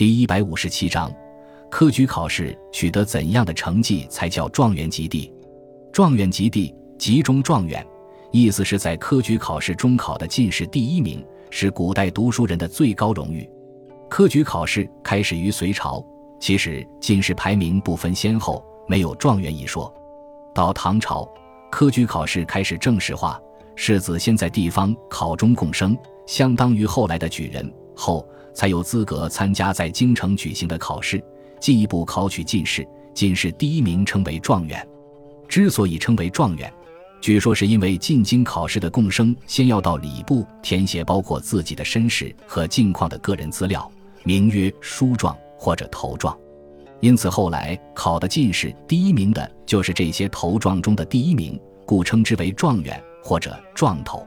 第一百五十七章，科举考试取得怎样的成绩才叫状元及第？状元及第，集中状元，意思是在科举考试中考的进士第一名，是古代读书人的最高荣誉。科举考试开始于隋朝，其实进士排名不分先后，没有状元一说。到唐朝，科举考试开始正式化，士子先在地方考中贡生，相当于后来的举人，后。才有资格参加在京城举行的考试，进一步考取进士。进士第一名称为状元。之所以称为状元，据说是因为进京考试的贡生先要到礼部填写包括自己的身世和近况的个人资料，名曰书状或者头状。因此后来考的进士第一名的就是这些头状中的第一名，故称之为状元或者状头。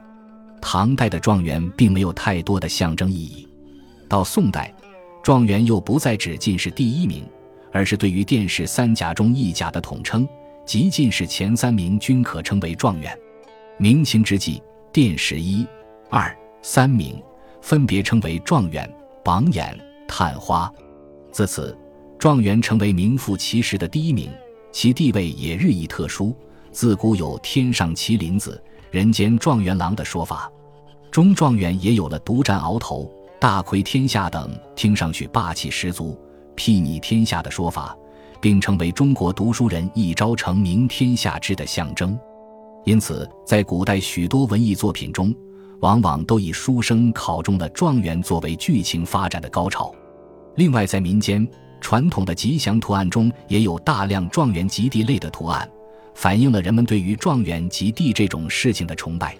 唐代的状元并没有太多的象征意义。到宋代，状元又不再指进士第一名，而是对于殿试三甲中一甲的统称，即进士前三名均可称为状元。明清之际，殿试一、二、三名分别称为状元、榜眼、探花。自此，状元成为名副其实的第一名，其地位也日益特殊。自古有“天上麒麟子，人间状元郎”的说法，中状元也有了独占鳌头。大魁天下等听上去霸气十足、睥睨天下的说法，并成为中国读书人一朝成名天下知的象征。因此，在古代许多文艺作品中，往往都以书生考中了状元作为剧情发展的高潮。另外，在民间传统的吉祥图案中，也有大量状元及第类的图案，反映了人们对于状元及第这种事情的崇拜。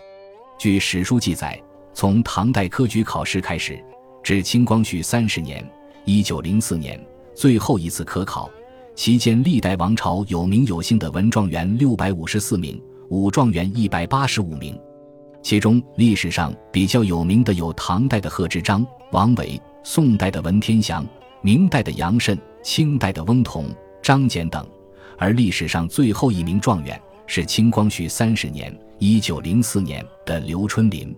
据史书记载，从唐代科举考试开始。至清光绪三十年（一九零四年）最后一次科考期间，历代王朝有名有姓的文状元六百五十四名，武状元一百八十五名。其中历史上比较有名的有唐代的贺知章、王维，宋代的文天祥，明代的杨慎，清代的翁同、张謇等。而历史上最后一名状元是清光绪三十年（一九零四年）的刘春霖。